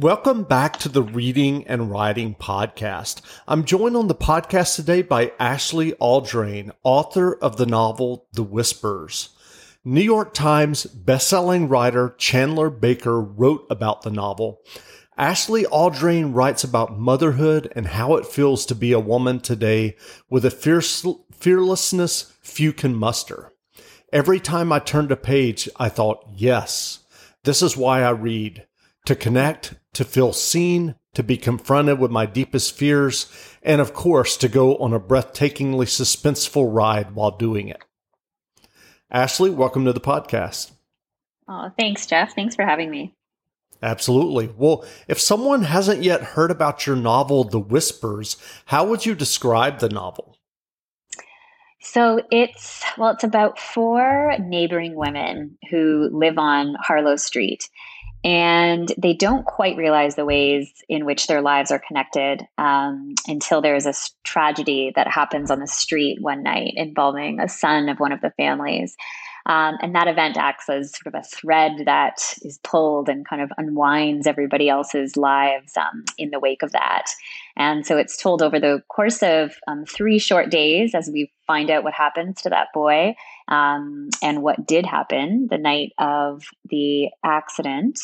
Welcome back to the Reading and Writing Podcast. I'm joined on the podcast today by Ashley Audrain, author of the novel The Whispers. New York Times bestselling writer Chandler Baker wrote about the novel. Ashley Audrain writes about motherhood and how it feels to be a woman today with a fierce, fearlessness few can muster. Every time I turned a page, I thought, yes, this is why I read to connect, to feel seen, to be confronted with my deepest fears, and of course, to go on a breathtakingly suspenseful ride while doing it. Ashley, welcome to the podcast. Oh, thanks, Jeff. Thanks for having me. Absolutely. Well, if someone hasn't yet heard about your novel, The Whispers, how would you describe the novel? So it's, well, it's about four neighboring women who live on Harlow Street and they don't quite realize the ways in which their lives are connected um, until there's a tragedy that happens on the street one night involving a son of one of the families. Um, and that event acts as sort of a thread that is pulled and kind of unwinds everybody else's lives um, in the wake of that. And so it's told over the course of um, three short days as we find out what happens to that boy um, and what did happen the night of the accident.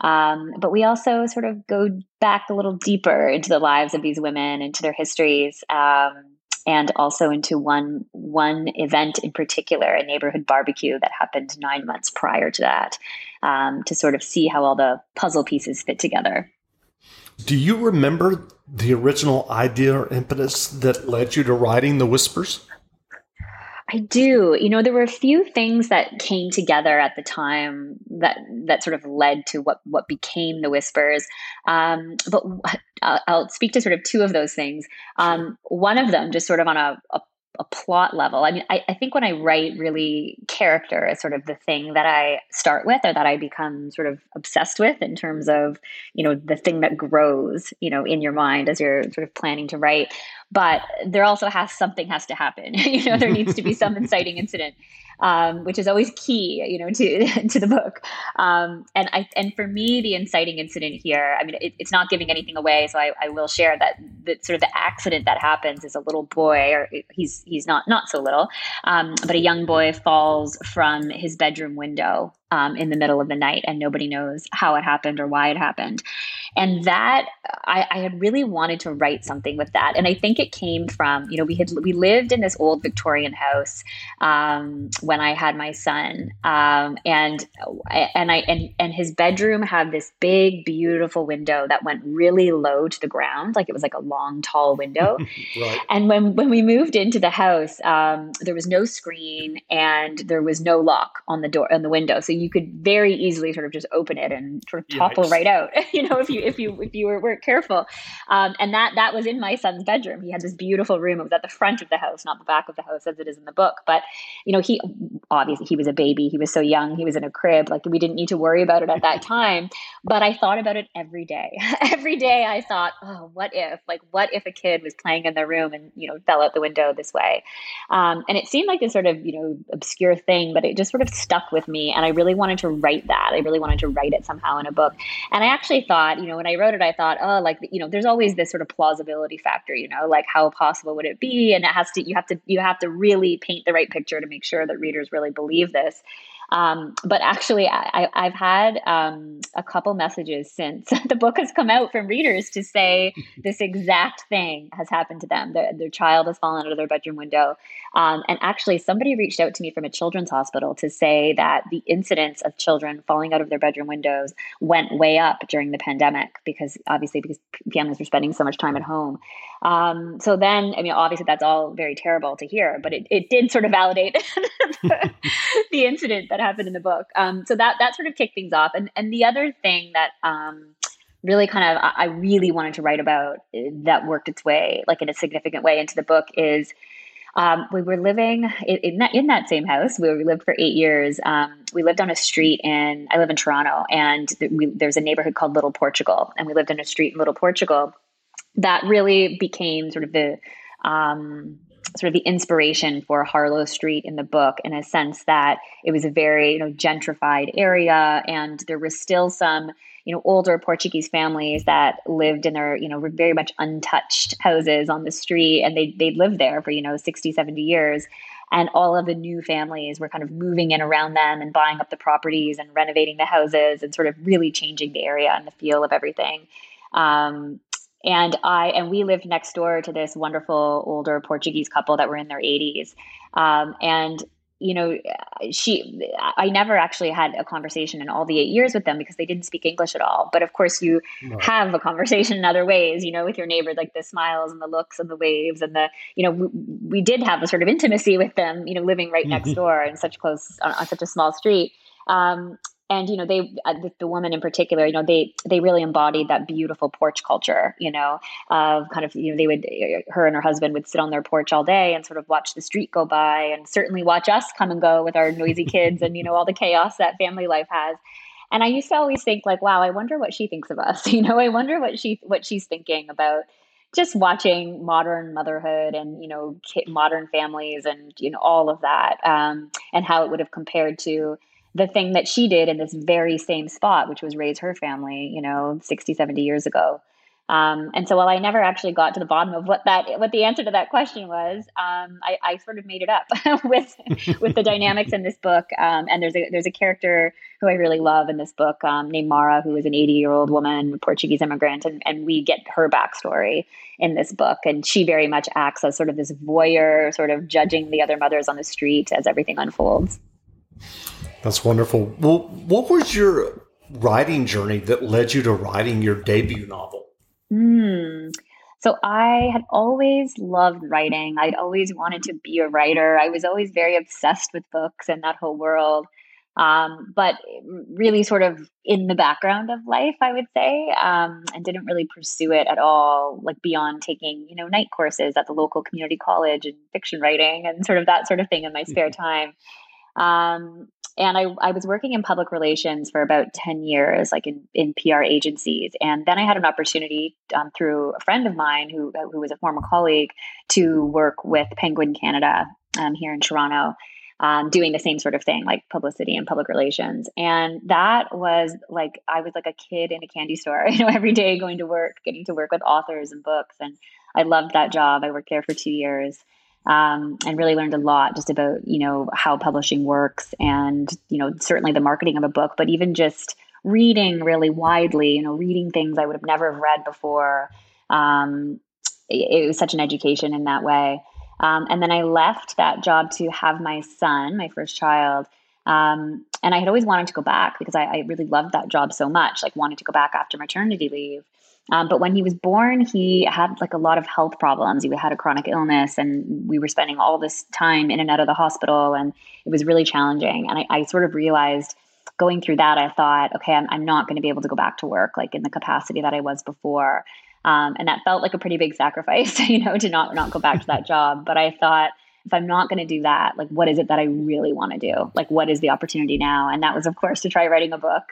Um, but we also sort of go back a little deeper into the lives of these women, into their histories, um, and also into one one event in particular, a neighborhood barbecue that happened nine months prior to that, um, to sort of see how all the puzzle pieces fit together. Do you remember the original idea or impetus that led you to writing The Whispers? I do. You know, there were a few things that came together at the time that that sort of led to what what became the whispers. Um, but I'll, I'll, speak to sort of two of those things. Um, one of them, just sort of on a, a a plot level. I mean, I, I, think when I write, really character is sort of the thing that I start with or that I become sort of obsessed with in terms of, you know, the thing that grows, you know, in your mind as you're sort of planning to write. But there also has something has to happen. you know, there needs to be some inciting incident um, which is always key, you know, to to the book. Um, and I and for me, the inciting incident here, I mean, it, it's not giving anything away, so I, I will share that that sort of the accident that happens is a little boy, or he's he's not not so little, um, but a young boy falls from his bedroom window um, in the middle of the night and nobody knows how it happened or why it happened. And that I, I, had really wanted to write something with that. And I think it came from, you know, we had we lived in this old Victorian house um, when I had my son. Um, and and I and and his bedroom had this big, beautiful window that went really low to the ground. Like it was like a long, tall window. right. And when when we moved into the house, um, there was no screen and there was no lock on the door on the window. So you could very easily sort of just open it and sort of topple Yikes. right out. you know, if you if you if you were, weren't careful. Um, and that that was in my son's bedroom. He had this beautiful room. It was at the front of the house, not the back of the house, as it is in the book. But you know, he obviously he was a baby. He was so young. He was in a crib. Like we didn't need to worry about it at that time. But I thought about it every day. every day I thought, oh, what if? Like, what if a kid was playing in their room and you know fell out the window this way? Um, and it seemed like this sort of you know obscure thing, but it just sort of stuck with me, and I really really wanted to write that. I really wanted to write it somehow in a book. And I actually thought, you know, when I wrote it, I thought, oh, like, you know, there's always this sort of plausibility factor, you know, like how possible would it be? And it has to, you have to, you have to really paint the right picture to make sure that readers really believe this. Um, but actually, I, have had um, a couple messages since the book has come out from readers to say this exact thing has happened to them. Their, their child has fallen out of their bedroom window. Um, and actually, somebody reached out to me from a children's hospital to say that the incidence of children falling out of their bedroom windows went way up during the pandemic because obviously, because families were spending so much time at home. Um, so then, I mean, obviously, that's all very terrible to hear, but it, it did sort of validate the, the incident that happened in the book. Um, so that that sort of kicked things off. And and the other thing that um, really kind of I really wanted to write about uh, that worked its way like in a significant way into the book is. Um, we were living in, in, that, in that same house we lived for eight years. Um, we lived on a street in, I live in Toronto, and th- we, there's a neighborhood called Little Portugal. And we lived in a street in Little Portugal that really became sort of the, um, sort of the inspiration for Harlow Street in the book in a sense that it was a very you know gentrified area and there was still some you know older Portuguese families that lived in their you know very much untouched houses on the street, and they they'd lived there for you know 60, 70 years. And all of the new families were kind of moving in around them and buying up the properties and renovating the houses and sort of really changing the area and the feel of everything. Um, and I and we lived next door to this wonderful older Portuguese couple that were in their 80s. Um, and you know, she, I never actually had a conversation in all the eight years with them because they didn't speak English at all. But of course, you have a conversation in other ways, you know, with your neighbor, like the smiles and the looks and the waves and the, you know, we, we did have a sort of intimacy with them, you know, living right next door in such close, on, on such a small street. Um, and you know they uh, the, the, woman in particular you know they they really embodied that beautiful porch culture you know of kind of you know they would her and her husband would sit on their porch all day and sort of watch the street go by and certainly watch us come and go with our noisy kids and you know all the chaos that family life has. And i used to always think like wow i wonder what she thinks of us you know i wonder what she what she's thinking about just watching modern motherhood and you know modern families and you know all of that um, and how it would have compared to the thing that she did in this very same spot, which was raise her family, you know, 60, 70 years ago. Um, and so while I never actually got to the bottom of what that what the answer to that question was, um, I, I, sort of made it up with with the dynamics in this book. Um, and there's a there's a character who I really love in this book um, named Mara, who is an 80 year old woman, Portuguese immigrant, and, and we get her backstory in this book. And she very much acts as sort of this voyeur, sort of judging the other mothers on the street as everything unfolds. That's wonderful. Well, what was your writing journey that led you to writing your debut novel? Mm. So I had always loved writing. I'd always wanted to be a writer. I was always very obsessed with books and that whole world. Um, but really sort of in the background of life, I would say, um, and didn't really pursue it at all, like beyond taking, you know, night courses at the local community college and fiction writing and sort of that sort of thing in my spare mm-hmm. time. Um, and I, I was working in public relations for about 10 years, like in, in PR agencies. And then I had an opportunity um, through a friend of mine who, who was a former colleague to work with Penguin Canada um, here in Toronto. Um, doing the same sort of thing, like publicity and public relations. And that was like, I was like a kid in a candy store, you know, every day going to work, getting to work with authors and books. And I loved that job. I worked there for two years um, and really learned a lot just about you know how publishing works and you know certainly the marketing of a book but even just reading really widely you know reading things i would have never have read before. Um, it, it, was such an education in that way. Um, and then i left that job to have my son my first child um, and i had always wanted to go back because I, I really loved that job so much like wanted to go back after maternity leave um, but when he was born, he had like a lot of health problems. He had a chronic illness, and we were spending all this time in and out of the hospital, and it was really challenging. And I, I sort of realized going through that, I thought, okay, I'm, I'm not going to be able to go back to work like in the capacity that I was before. Um, and that felt like a pretty big sacrifice, you know, to not not go back to that job. But I thought, if I'm not going to do that, like, what is it that I really want to do? Like, what is the opportunity now? And that was, of course, to try writing a book.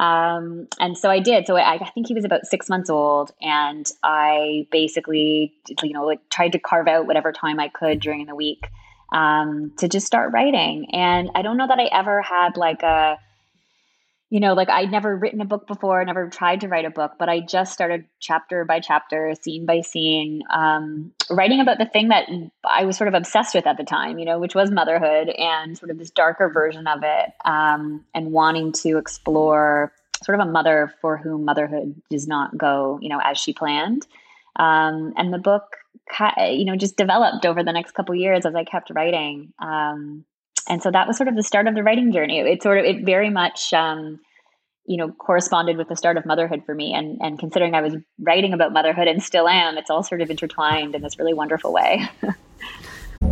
Um, and so I did. So I, I, think he was about six months old, and I basically, you know, like tried to carve out whatever time I could during the week um, to just start writing. And I don't know that I ever had like a you know, like I'd never written a book before, never tried to write a book, but I just started chapter by chapter, scene by scene, um, writing about the thing that I was sort of obsessed with at the time, you know, which was motherhood and sort of this darker version of it, um, and wanting to explore sort of a mother for whom motherhood does not go, you know, as she planned. Um, and the book, you know, just developed over the next couple years as I kept writing. Um, and so that was sort of the start of the writing journey. It sort of it very much um, you know corresponded with the start of motherhood for me and and considering I was writing about motherhood and still am, it's all sort of intertwined in this really wonderful way.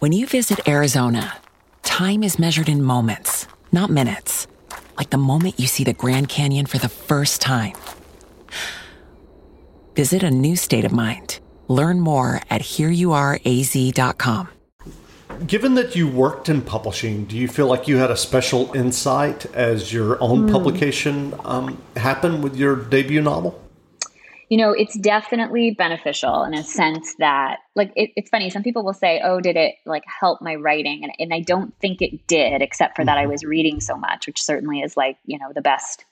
When you visit Arizona, time is measured in moments, not minutes like the moment you see the Grand Canyon for the first time. Visit a new state of mind. Learn more at hereyouareaz.com. Given that you worked in publishing, do you feel like you had a special insight as your own mm. publication um, happened with your debut novel? You know, it's definitely beneficial in a sense that, like, it, it's funny. Some people will say, "Oh, did it like help my writing?" And, and I don't think it did, except for mm-hmm. that I mm-hmm. was reading so much, which certainly is like you know the best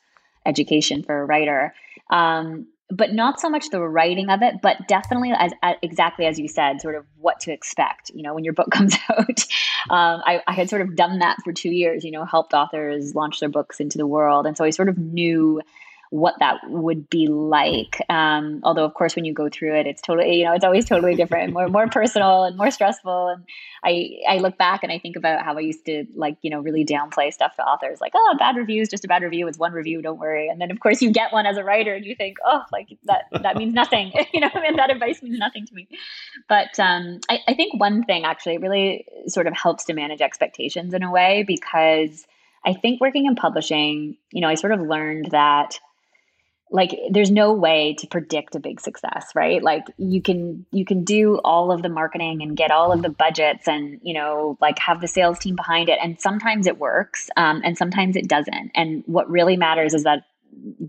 education for a writer. Um, but not so much the writing of it, but definitely as, as, exactly as you said, sort of what to expect. You know, when your book comes out, um, I, I had sort of done that for two years. You know, helped authors launch their books into the world, and so I sort of knew what that would be like. Um, although, of course, when you go through it, it's totally, you know, it's always totally different, more more personal and more stressful. And I I look back and I think about how I used to like, you know, really downplay stuff to authors, like, oh, bad review is just a bad review. It's one review, don't worry. And then, of course, you get one as a writer, and you think, oh, like that that means nothing, you know, and that advice means nothing to me. But um, I, I think one thing actually really sort of helps to manage expectations in a way because. I think working in publishing, you know, I sort of learned that like there's no way to predict a big success right? Like you can you can do all of the marketing and get all of the budgets and you know like have the sales team behind it. And sometimes it works um, and sometimes it doesn't. And what really matters is that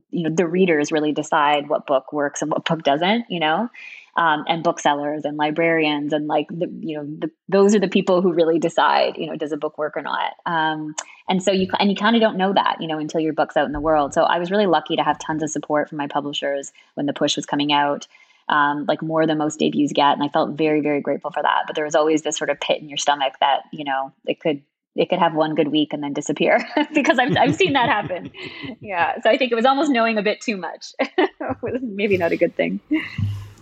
you know the readers really decide what book works and what book doesn't you know? Um, and booksellers and librarians and like the you know the, those are the people who really decide you know does a book work or not. Um, and so you and you kind of don't know that you know until your book's out in the world. So i was really lucky to have tons of support from my publishers when the push was coming out um, like more than most debuts get and i felt very very grateful for that. But there was always this sort of pit in your stomach that you know it could it could have one good week and then disappear because I've, I've seen that happen. Yeah. So I think it was almost knowing a bit too much. Maybe not a good thing.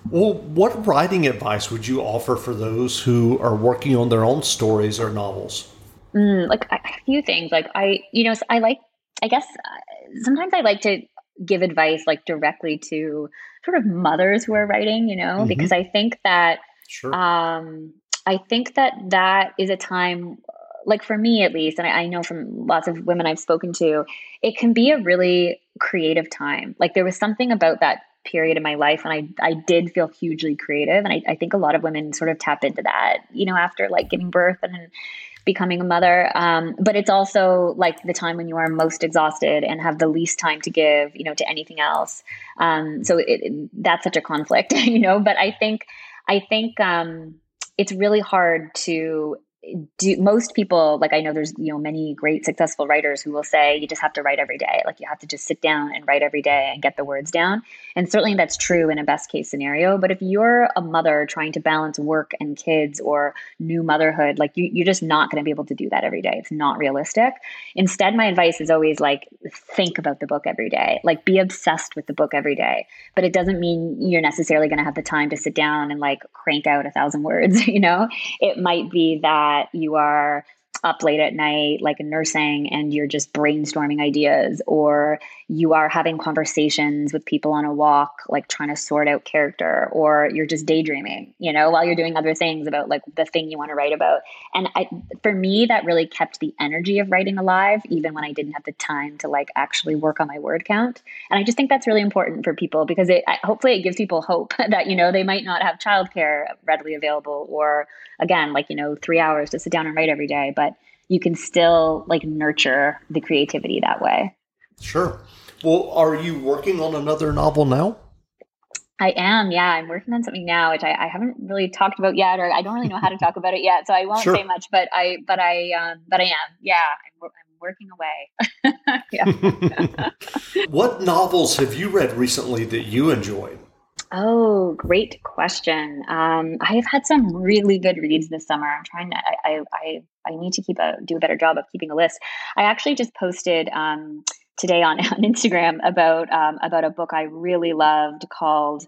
Well, what writing advice would you offer for those who are working on their own stories or novels? Mm, like a few things. Like I, you know, I like. I guess uh, sometimes I like to give advice like directly to sort of mothers who are writing. You know, mm-hmm. because I think that. Sure. Um, I think that that is a time like for me at least, and I, I, know from lots of women I've spoken to, it can be a really creative time. Like there was something about that period in my life and I, I did feel hugely creative. And I, I think a lot of women sort of tap into that, you know, after like giving birth and becoming a mother. Um, but it's also like the time when you are most exhausted and have the least time to give, you know, to anything else. Um, so it, it, that's such a conflict, you know, but I think, I think, um, it's really hard to do most people like i know there's you know many great successful writers who will say you just have to write every day. Like you have to just sit down and write every day and get the words down. And certainly that's true in a best case scenario. But if you're a mother trying to balance work and kids or new motherhood like you, you're just not going to be able to do that every day. It's not realistic. Instead my advice is always like think about the book every day. Like be obsessed with the book every day. But it doesn't mean you're necessarily going to have the time to sit down and like crank out a thousand words you know? It might be that that you are up late at night, like nursing, and you're just brainstorming ideas, or you are having conversations with people on a walk, like trying to sort out character, or you're just daydreaming, you know, while you're doing other things about like the thing you want to write about. And I, for me, that really kept the energy of writing alive, even when I didn't have the time to like actually work on my word count. And I just think that's really important for people because it hopefully it gives people hope that, you know, they might not have childcare readily available, or again, like, you know, three hours to sit down and write every day. But you can still like nurture the creativity that way. Sure. Well, are you working on another novel now? I am, yeah. I'm working on something now, which I, I, haven't really talked about yet, or I don't really know how to talk about it yet, so I won't sure. say much. But I, but I, um, but I am, yeah. I'm, I'm working away. Yeah. What novels have you read recently that you enjoyed? Oh, great question. Um, I have had some really good reads this summer. I'm trying to. I I I need to keep a do a better job of keeping a list. I actually just posted um, today on on Instagram about um, about a book I really loved called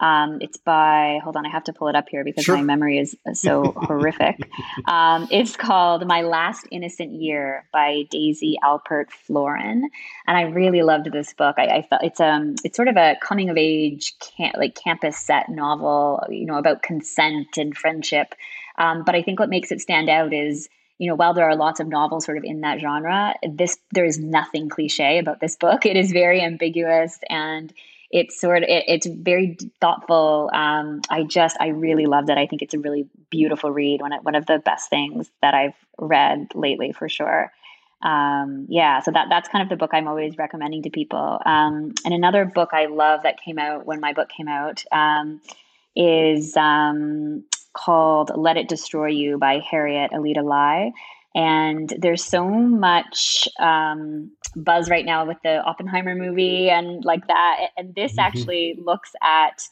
um, it's by, hold on, I have to pull it up here because sure. my memory is so horrific. Um, it's called My Last Innocent Year by Daisy Alpert Florin. And I really loved this book. I, I felt it's um it's sort of a coming of age camp, like campus set novel, you know, about consent and friendship. Um, but I think what makes it stand out is you know, while there are lots of novels sort of in that genre, this there is nothing cliche about this book. It is very ambiguous and it's sort of it, it's very thoughtful. Um, I just I really loved it. I think it's a really beautiful read. One of, one of the best things that I've read lately for sure. Um, yeah, so that that's kind of the book I'm always recommending to people. Um, and another book I love that came out when my book came out um, is um, called Let It Destroy You by Harriet Alida Lye. And there's so much um, buzz right now with the Oppenheimer movie and like that. And this mm-hmm. actually looks at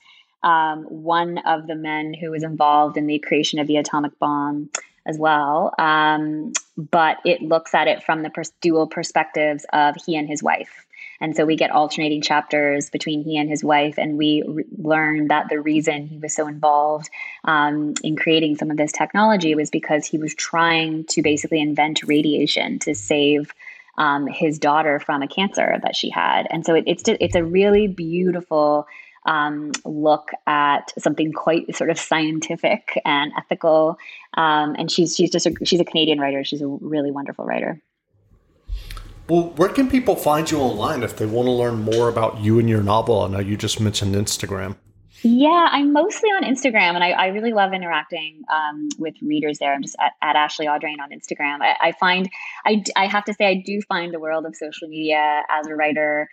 um, one of the men who was involved in the creation of the atomic bomb as well. Um, but it looks at it from the pers- dual perspectives of he and his wife. And so we get alternating chapters between he and his wife, and we re- learn that the reason he was so involved um, in creating some of this technology was because he was trying to basically invent radiation to save um, his daughter from a cancer that she had. And so it, it's it's a really beautiful um, look at something quite sort of scientific and ethical. Um, and she's she's just a, she's a Canadian writer. She's a really wonderful writer. Well, where can people find you online if they want to learn more about you and your novel? I know you just mentioned Instagram. Yeah, I'm mostly on Instagram, and I, I really love interacting um, with readers there. I'm just at, at Ashley Audrain on Instagram. I, I find I, I have to say I do find the world of social media as a writer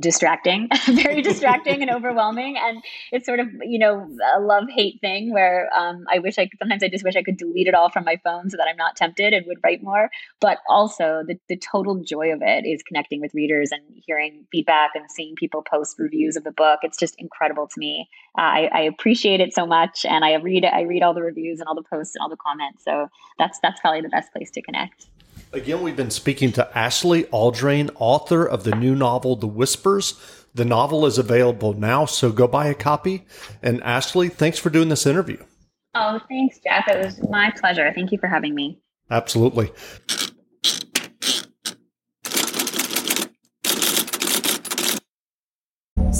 distracting, very distracting and overwhelming. And it's sort of, you know, a love hate thing where um, I wish I could, sometimes I just wish I could delete it all from my phone so that I'm not tempted and would write more. But also, the, the total joy of it is connecting with readers and hearing feedback and seeing people post reviews of the book. It's just incredible to me. Uh, I, I appreciate it so much. And I read I read all the reviews and all the posts and all the comments. So that's, that's probably the best place to connect. Again, we've been speaking to Ashley Audrain, author of the new novel, The Whispers. The novel is available now, so go buy a copy. And Ashley, thanks for doing this interview. Oh, thanks, Jeff. It was my pleasure. Thank you for having me. Absolutely.